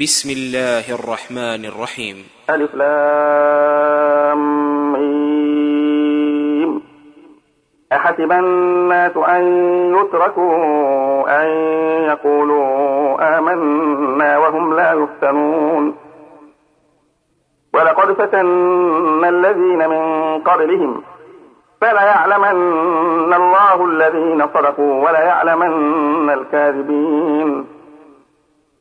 بسم الله الرحمن الرحيم. ألف لام أحسب الناس أن يتركوا أن يقولوا آمنا وهم لا يفتنون. ولقد فتنا الذين من قبلهم فليعلمن الله الذين صدقوا وليعلمن الكاذبين.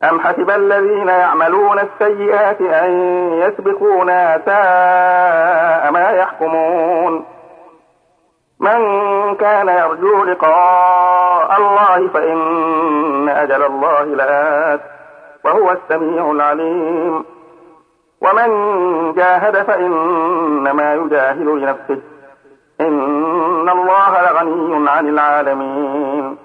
أم حسب الذين يعملون السيئات أن يسبقونا ساء ما يحكمون؟ من كان يرجو لقاء الله فإن أجل الله لآت وهو السميع العليم. ومن جاهد فإنما يجاهد لنفسه. إن الله لغني عن العالمين.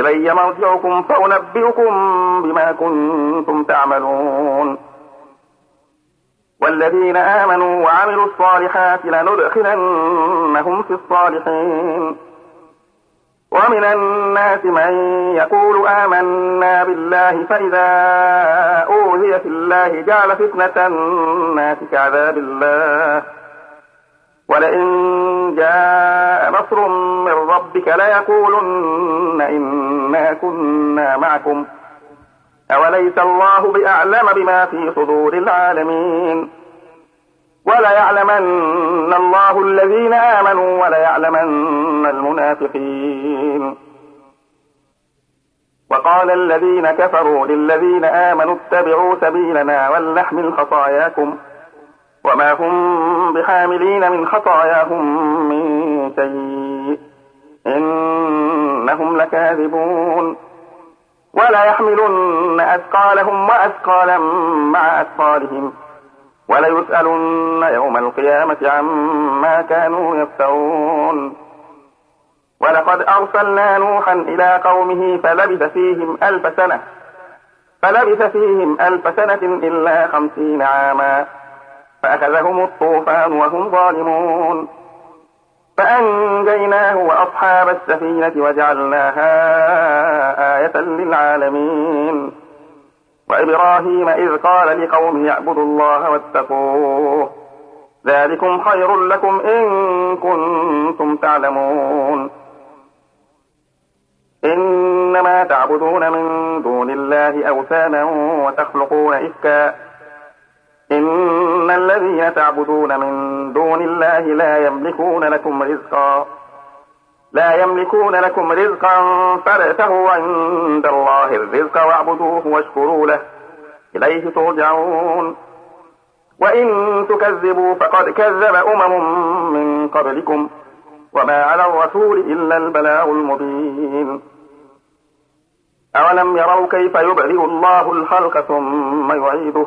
إلي مرجعكم فأنبئكم بما كنتم تعملون. والذين آمنوا وعملوا الصالحات لندخلنهم في الصالحين. ومن الناس من يقول آمنا بالله فإذا أوذي في الله جعل فتنة الناس كعذاب الله. ولئن جاء نصر من ربك ليقولن إنا كنا معكم. أوليس الله بأعلم بما في صدور العالمين؟ وليعلمن الله الذين آمنوا وليعلمن المنافقين. وقال الذين كفروا للذين آمنوا اتبعوا سبيلنا ولنحمل خطاياكم. وما هم بحاملين من خطاياهم من شيء إنهم لكاذبون ولا يحملن أثقالهم وأثقالا مع أثقالهم وليسألن يوم القيامة عما كانوا يفترون ولقد أرسلنا نوحا إلى قومه فلبث فيهم ألف سنة فلبث فيهم ألف سنة إلا خمسين عاما فأخذهم الطوفان وهم ظالمون. فأنجيناه وأصحاب السفينة وجعلناها آية للعالمين. وإبراهيم إذ قال لقومه اعبدوا الله واتقوه. ذلكم خير لكم إن كنتم تعلمون. إنما تعبدون من دون الله أوثانا وتخلقون إفكا. إن الذين تعبدون من دون الله لا يملكون لكم رزقا لا يملكون لكم رزقا فابتغوا عند الله الرزق واعبدوه واشكروا له إليه ترجعون. وإن تكذبوا فقد كذب أمم من قبلكم وما على الرسول إلا البلاغ المبين. أولم يروا كيف يبرئ الله الخلق ثم يعيده؟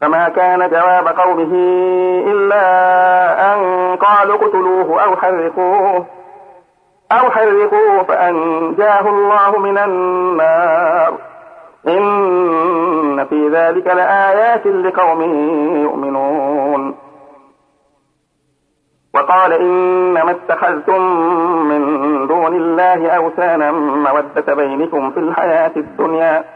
فما كان جواب قومه إلا أن قالوا اقتلوه أو حرقوه أو حرقوه فأنجاه الله من النار. إن في ذلك لآيات لقوم يؤمنون. وقال إنما اتخذتم من دون الله أوثانا مودة بينكم في الحياة الدنيا.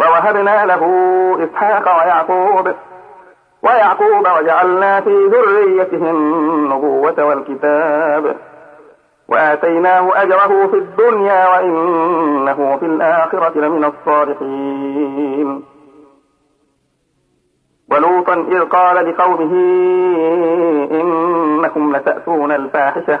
ووهبنا له إسحاق ويعقوب ويعقوب وجعلنا في ذريته النبوة والكتاب وآتيناه أجره في الدنيا وإنه في الآخرة لمن الصالحين. ولوطا إذ قال لقومه إنكم لتأتون الفاحشة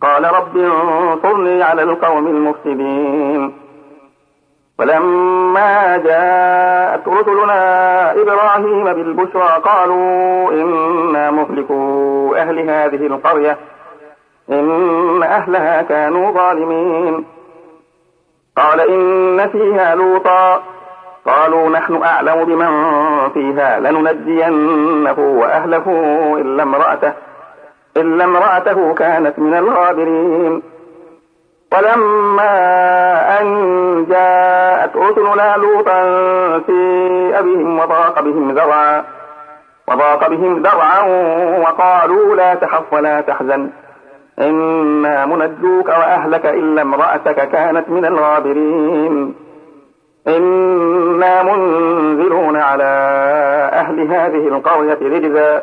قال رب انصرني على القوم المفسدين. ولما جاءت رسلنا إبراهيم بالبشرى قالوا إنا مهلكوا أهل هذه القرية إن أهلها كانوا ظالمين. قال إن فيها لوطا قالوا نحن أعلم بمن فيها لننجينه وأهله إلا امرأته. إلا امرأته كانت من الغابرين. ولما أن جاءت رسلنا لوطا في أبيهم وضاق بهم ذرعا وضاق بهم ذرعا وقالوا لا تخف ولا تحزن. إنا منجوك وأهلك إلا امرأتك كانت من الغابرين. إنا منزلون على أهل هذه القرية رجزا.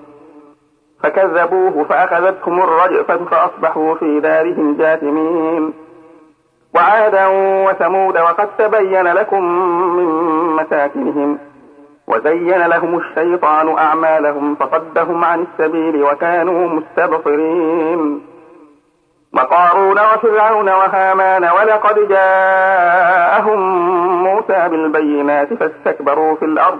فكذبوه فأخذتهم الرجفة فأصبحوا في دارهم جاثمين. وعادا وثمود وقد تبين لكم من مساكنهم وزين لهم الشيطان أعمالهم فصدهم عن السبيل وكانوا مستبصرين. وقارون وفرعون وهامان ولقد جاءهم موسى بالبينات فاستكبروا في الأرض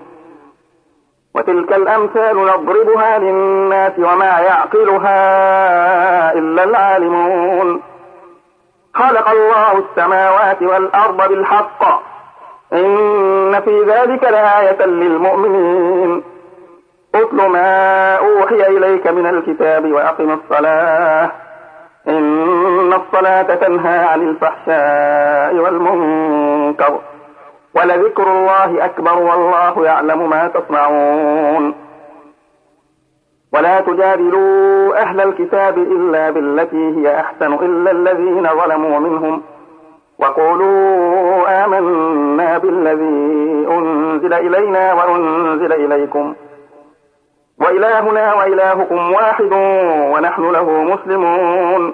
وتلك الأمثال نضربها للناس وما يعقلها إلا العالمون. خلق الله السماوات والأرض بالحق. إن في ذلك لآية للمؤمنين. اتل ما أوحي إليك من الكتاب وأقم الصلاة. إن الصلاة تنهى عن الفحشاء والمنكر. ولذكر الله أكبر والله يعلم ما تصنعون. ولا تجادلوا أهل الكتاب إلا بالتي هي أحسن إلا الذين ظلموا منهم. وقولوا آمنا بالذي أنزل إلينا وأنزل إليكم. وإلهنا وإلهكم واحد ونحن له مسلمون.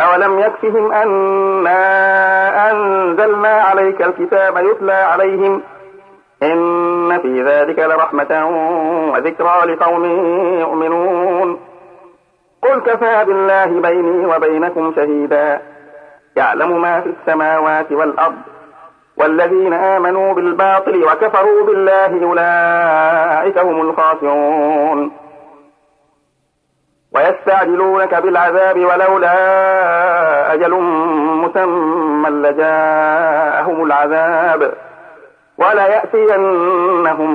أولم يكفهم أنا أنزلنا عليك الكتاب يتلى عليهم إن في ذلك لرحمة وذكرى لقوم يؤمنون قل كفى بالله بيني وبينكم شهيدا يعلم ما في السماوات والأرض والذين آمنوا بالباطل وكفروا بالله أولئك هم الخاسرون ويستعجلونك بالعذاب ولولا أجل مسمى لجاءهم العذاب. وليأتينهم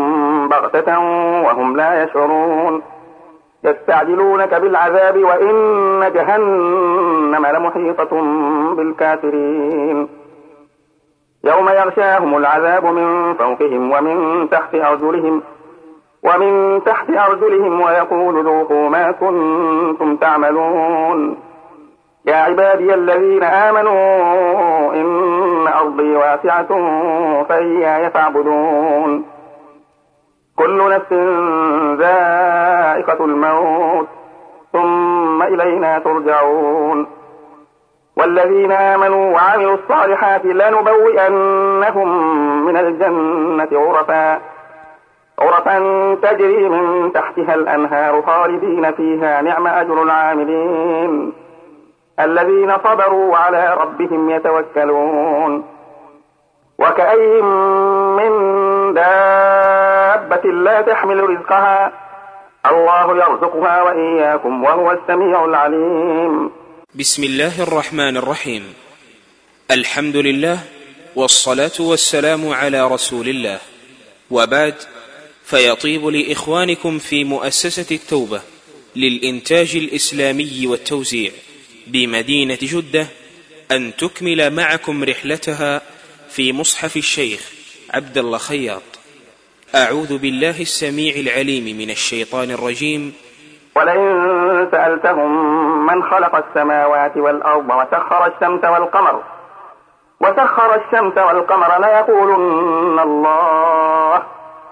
بغتة وهم لا يشعرون. يستعجلونك بالعذاب وإن جهنم لمحيطة بالكافرين. يوم يغشاهم العذاب من فوقهم ومن تحت أرجلهم ومن تحت أرجلهم ويقول ذوقوا ما كنتم تعملون. يا عبادي الذين آمنوا إن أرضي واسعة فإياي فاعبدون. كل نفس ذائقة الموت ثم إلينا ترجعون. والذين آمنوا وعملوا الصالحات لنبوئنهم من الجنة غرفا غرفا تجري من تحتها الأنهار خالدين فيها نعم أجر العاملين. الذين صبروا وعلى ربهم يتوكلون. وكأي من دابة لا تحمل رزقها الله يرزقها وإياكم وهو السميع العليم. بسم الله الرحمن الرحيم. الحمد لله والصلاة والسلام على رسول الله. وبعد فيطيب لإخوانكم في مؤسسة التوبة للإنتاج الإسلامي والتوزيع بمدينة جدة أن تكمل معكم رحلتها في مصحف الشيخ عبد الله خياط. أعوذ بالله السميع العليم من الشيطان الرجيم. ولئن سألتهم من خلق السماوات والأرض وسخر الشمس والقمر وسخر الشمس والقمر ليقولن الله.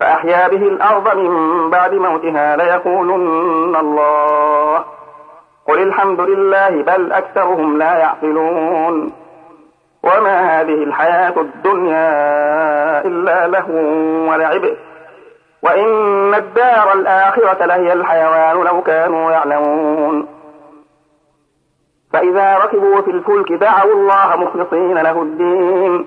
فأحيا به الأرض من بعد موتها ليقولن الله. قل الحمد لله بل أكثرهم لا يعقلون. وما هذه الحياة الدنيا إلا له ولعب. وإن الدار الآخرة لهي الحيوان لو كانوا يعلمون. فإذا ركبوا في الفلك دعوا الله مخلصين له الدين.